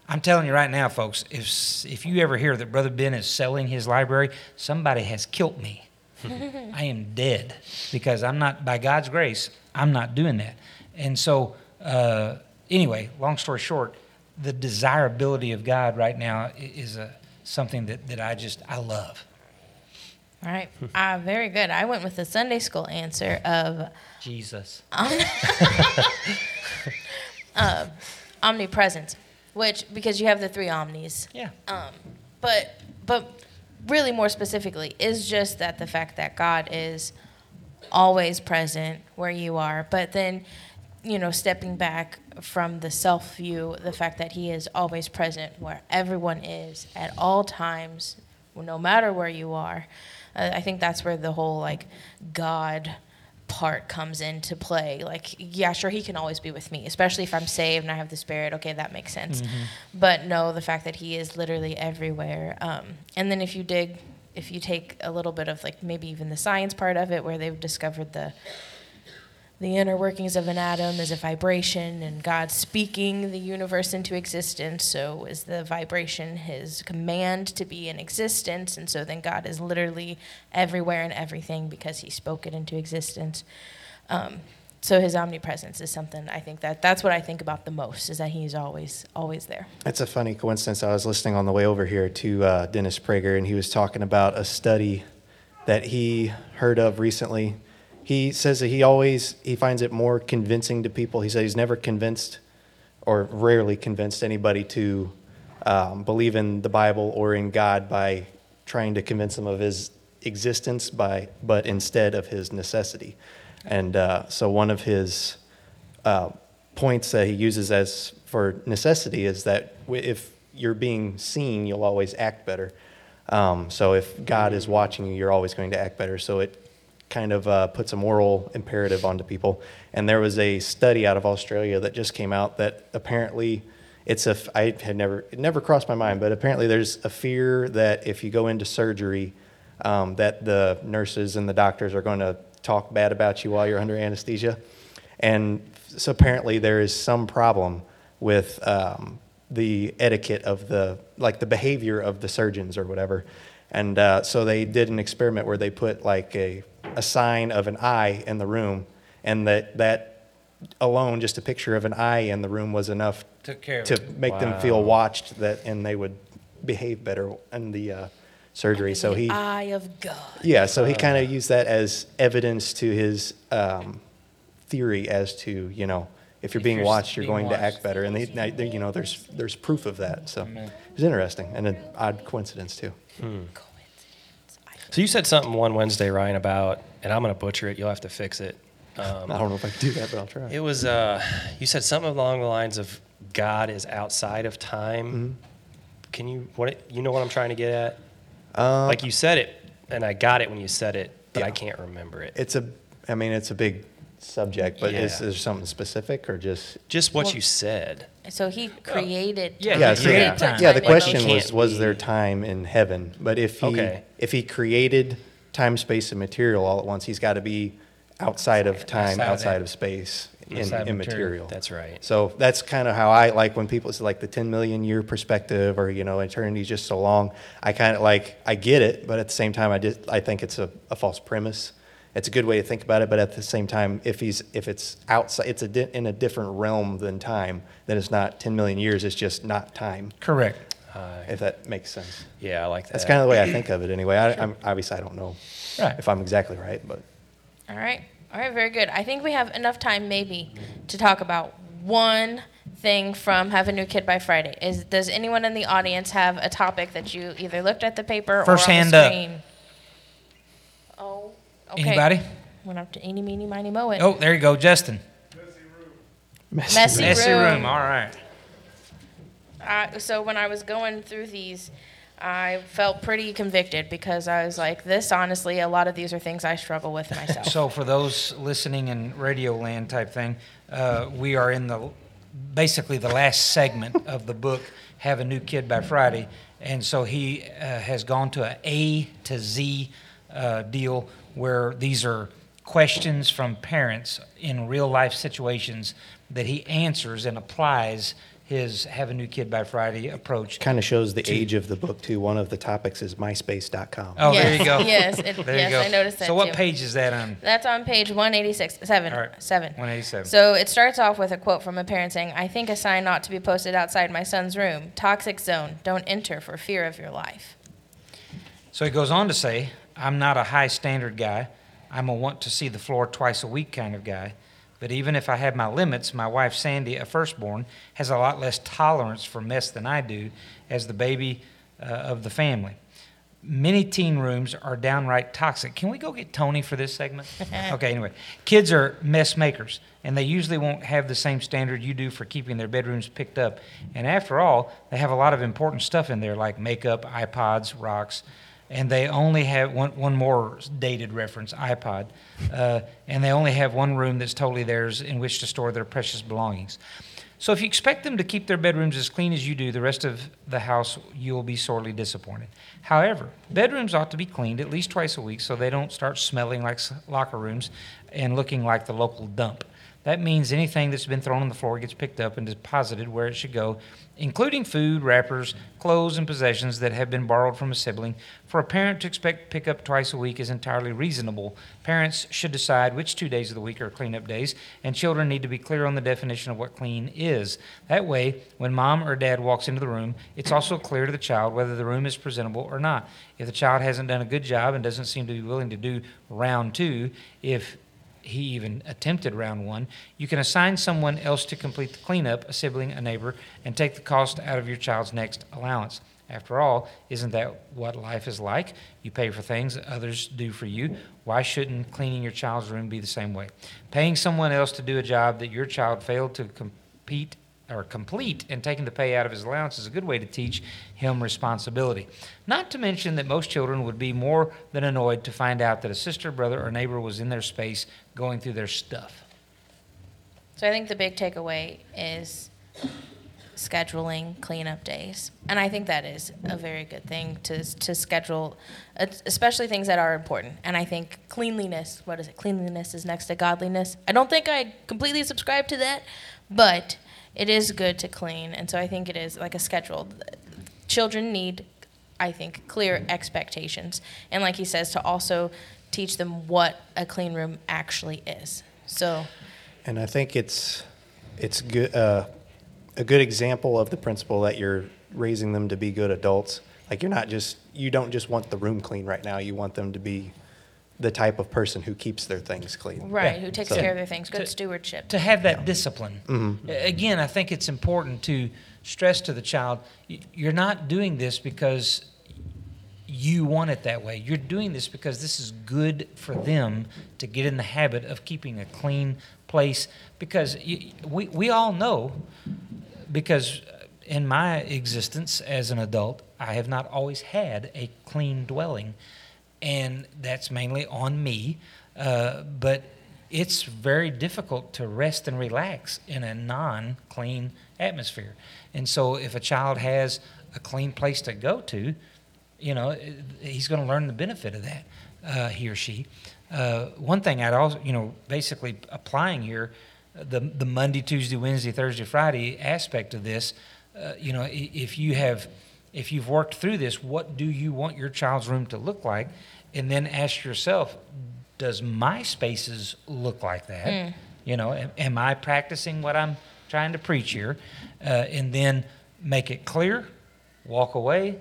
B: I'm telling you right now, folks, if, if you ever hear that Brother Ben is selling his library, somebody has killed me. I am dead because I'm not, by God's grace, I'm not doing that. And so, uh, anyway, long story short, the desirability of God right now is a, something that, that I just, I love.
A: All right. Uh, very good. I went with the Sunday school answer of
B: Jesus.
A: omnipresence, which because you have the three omnis.
B: Yeah.
A: Um, but but really more specifically is just that the fact that God is always present where you are, but then you know stepping back from the self view, the fact that He is always present where everyone is at all times, no matter where you are. Uh, I think that's where the whole like God part comes into play. Like, yeah, sure, he can always be with me, especially if I'm saved and I have the Spirit. Okay, that makes sense. But no, the fact that he is literally everywhere. Um, and then if you dig, if you take a little bit of like maybe even the science part of it, where they've discovered the the inner workings of an atom is a vibration, and God speaking the universe into existence. So is the vibration his command to be in existence, and so then God is literally everywhere and everything because he spoke it into existence. Um, so his omnipresence is something I think that that's what I think about the most is that he's always always there.
D: It's a funny coincidence. I was listening on the way over here to uh, Dennis Prager, and he was talking about a study that he heard of recently. He says that he always he finds it more convincing to people. He said he's never convinced, or rarely convinced anybody to um, believe in the Bible or in God by trying to convince them of His existence, by but instead of His necessity. And uh, so one of his uh, points that he uses as for necessity is that if you're being seen, you'll always act better. Um, so if God is watching you, you're always going to act better. So it kind of uh, puts a moral imperative onto people. And there was a study out of Australia that just came out that apparently it's a I had never it never crossed my mind, but apparently there's a fear that if you go into surgery, um, that the nurses and the doctors are going to talk bad about you while you're under anesthesia. And so apparently there is some problem with um, the etiquette of the, like the behavior of the surgeons or whatever. And uh, so they did an experiment where they put like a, a sign of an eye in the room, and that, that alone, just a picture of an eye in the room was enough
B: Took care
D: to
B: it.
D: make them feel watched that, and they would behave better in the uh, surgery. So
A: the
D: he,
A: eye of God.
D: yeah, so he kind of used that as evidence to his um, theory as to you know if you're
B: If
D: being
B: you're
D: watched, you're
B: being
D: going to
B: watched.
D: act better, and they, they, they- you know there's there's proof of that. So
B: Amen.
D: it's interesting and an odd coincidence too.
C: So you said something one Wednesday, Ryan, about, and I'm going to butcher it. You'll have to fix it. Um,
D: I don't know if I can do that, but I'll try.
C: It was uh, you said something along the lines of God is outside of time.
D: Mm-hmm.
C: Can you what you know what I'm trying to get at?
D: Um,
C: like you said it, and I got it when you said it, but I
D: Yeah.
C: can't remember it.
D: it's a, I mean, it's a big subject, but is
C: Yeah.
D: there something specific or just?
C: Just what
A: Well-
C: you said.
A: So he oh. created.
B: Yeah,
A: time.
D: Yeah,
A: He
D: so-
B: created
A: put
B: time.
D: Yeah, the
A: time in
D: question
A: motion.
C: can't
D: was, was
C: be-
D: there time in heaven? But if he,
C: Okay.
D: if he created time, space, and material all at once, he's got to be outside of time,
B: Outside of
D: outside of space, in
B: Outside of
D: immaterial.
B: material.
C: That's right.
D: So that's kind of how I like when people say like the 10 million year perspective or, you know, eternity is just so long. I kind of like, I get it, but at the same time, I just, I think it's a, a false premise. It's a good way to think about it, but at the same time, if he's, if it's outside, it's a di- in a different realm than time, then it's not 10 million years, it's just not time,
B: Correct.
C: Uh,
D: if that makes sense.
C: yeah, I like that.
D: That's kind of the way I think of it anyway. I, I'm, obviously, I don't know
B: Right.
D: if I'm exactly right, but
A: All right. All right, very good. I think we have enough time maybe to talk about one thing from Have a New Kid by Friday. Is does anyone in the audience have a topic that you either looked at the paper
B: First
A: or on
B: hand
A: the
B: up.
A: screen? Oh, okay.
B: Anybody?
A: Went up to eeny, meeny, miny, moe it.
B: Oh, there you go, Justin.
A: Messy room.
B: Messy
A: room.
B: room. All right.
A: Uh, so when I was going through these, I felt pretty convicted because I was like, this honestly, a lot of these are things I struggle with myself.
B: So for those listening in Radio Land type thing, uh, we are in the basically the last segment of the book, Have a New Kid by Friday, and so he uh, has gone to a A to Z uh, deal where these are questions from parents in real life situations that he answers and applies his Have a New Kid by Friday approach.
D: kind of shows the age of the book too. One of the topics is myspace.com.
B: Oh, there you go.
A: yes, it-
B: there
A: yes,
B: you go.
A: I noticed that
B: So what
A: too.
B: page is that on?
A: That's on page 186, seven,
B: All right.
A: seven.
B: 187.
A: So it starts off with a quote from a parent saying, I think a sign ought to be posted outside my son's room. Toxic zone. Don't enter for fear of your life.
B: So he goes on to say, I'm not a high standard guy. I'm a want to see the floor twice a week kind of guy. But even if I have my limits, my wife Sandy, a firstborn, has a lot less tolerance for mess than I do as the baby uh, of the family. Many teen rooms are downright toxic. Can we go get Tony for this segment? okay, anyway. Kids are mess makers, and they usually won't have the same standard you do for keeping their bedrooms picked up. And after all, they have a lot of important stuff in there like makeup, iPods, rocks, and they only have one, one more dated reference iPod, uh, and they only have one room that's totally theirs in which to store their precious belongings. So if you expect them to keep their bedrooms as clean as you do, the rest of the house you will be sorely disappointed. However, bedrooms ought to be cleaned at least twice a week so they don't start smelling like locker rooms and looking like the local dump. That means anything that's been thrown on the floor gets picked up and deposited where it should go, including food, wrappers, clothes, and possessions that have been borrowed from a sibling. For a parent to expect pickup twice a week is entirely reasonable. Parents should decide which two days of the week are cleanup days, and children need to be clear on the definition of what clean is. That way, when mom or dad walks into the room, it's also clear to the child whether the room is presentable or not. If the child hasn't done a good job and doesn't seem to be willing to do round two, if he even attempted round one, you can assign someone else to complete the cleanup, a sibling, a neighbor, and take the cost out of your child's next allowance. After all, isn't that what life is like? You pay for things others do for you. Why shouldn't cleaning your child's room be the same way? Paying someone else to do a job that your child failed to compete or complete and taking the pay out of his allowance is a good way to teach him responsibility. Not to mention that most children would be more than annoyed to find out that a sister, brother, or neighbor was in their space going through their stuff.
A: So I think the big takeaway is scheduling cleanup days, and I think that is a very good thing to to schedule, especially things that are important. And I think cleanliness, what is it? Cleanliness is next to godliness. I don't think I completely subscribe to that, but it is good to clean, and so I think it is like a schedule. Children need, I think, clear expectations, and like he says, to also teach them what a clean room actually is. So.
D: And I think it's it's good uh, a good example of the principle that you're raising them to be good adults. Like you're not just you don't just want the room clean right now. You want them to be the type of person who keeps their things clean.
A: Right,
B: Yeah.
A: who takes
D: So-
A: care of their things. Good
B: To-
A: stewardship.
B: to have that discipline. Mm-hmm. A- Again, I think it's important to stress to the child y- you're not doing this because you want it that way. You're doing this because this is good for them to get in the habit of keeping a clean place. Because y we, we all know, because in my existence as an adult, I have not always had a clean dwelling. And that's mainly on me. Uh, but it's very difficult to rest and relax in a non clean atmosphere. And so if a child has a clean place to go to, you know, he's going to learn the benefit of that, uh, he or she. Uh, one thing I'd also, you know, basically applying here, the the Monday, Tuesday, Wednesday, Thursday, Friday aspect of this, uh, you know, if you have, if you've worked through this, what do you want your child's room to look like, and then ask yourself, does my spaces look like that? You know, am, am I practicing what I'm trying to preach here? Uh, and then make it clear, walk away,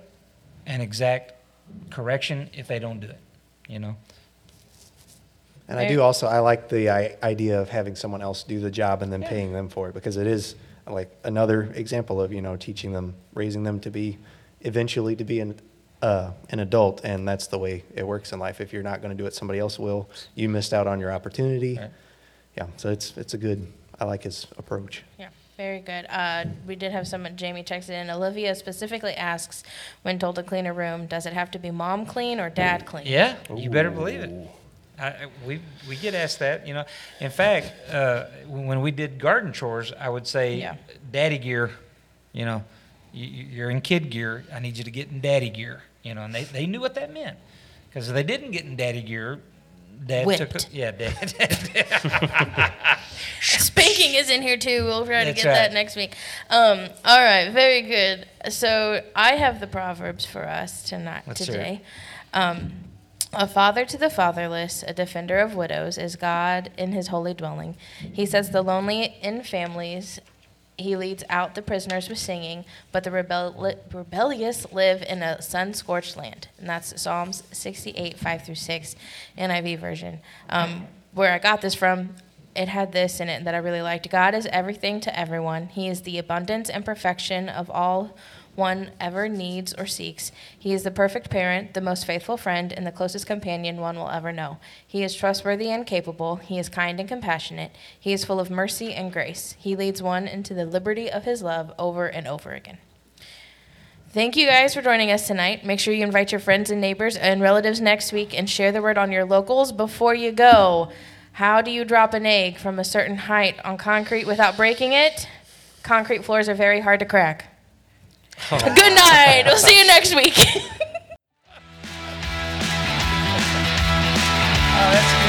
B: and exact correction if they don't do it. You know.
D: And I do also, I like the I, idea of having someone else do the job and then paying them for it because it is like another example of, you know, teaching them, raising them to be, eventually to be an, uh, an adult. And that's the way it works in life. If you're not going to do it, somebody else will. You missed out on your opportunity.
B: Right.
D: Yeah. So it's, it's a good, I like his approach.
A: Yeah, very good. Uh, we did have someone, Jamie texted in. Olivia specifically asks, when told to clean a room, does it have to be mom clean or dad clean?
B: Yeah, you better believe it. I, I- we we get asked that. You know, in fact, uh, when we did garden chores, I would say,
A: Yeah.
B: "Daddy gear," you know, you, you're in kid gear. I need you to get in daddy gear. You know, and they, they knew what that meant because if they didn't get in daddy gear, dad took
A: Whipped.
B: a, yeah, dad.
A: Spanking is in here too. We'll try to
B: That's
A: get that next week. Um, all right, very good. So I have the proverbs for us tonight
B: Let's
A: today. Um, a father to the fatherless, a defender of widows, is God in His holy dwelling. He sets the lonely in families. He leads out the prisoners with singing, but the rebel- rebellious live in a sun scorched land. And that's Psalms 68, 5 through 6, NIV version. Um, where I got this from, it had this in it that I really liked. God is everything to everyone. He is the abundance and perfection of all one ever needs or seeks. He is the perfect parent, the most faithful friend, and the closest companion one will ever know. He is trustworthy and capable. He is kind and compassionate. He is full of mercy and grace. He leads one into the liberty of his love over and over again. Thank you guys for joining us tonight. Make sure you invite your friends and neighbors and relatives next week and share the word on your locals before you go. How do you drop an egg from a certain height on concrete without breaking it? Concrete floors are very hard to crack. Good night. We'll see you next week. oh,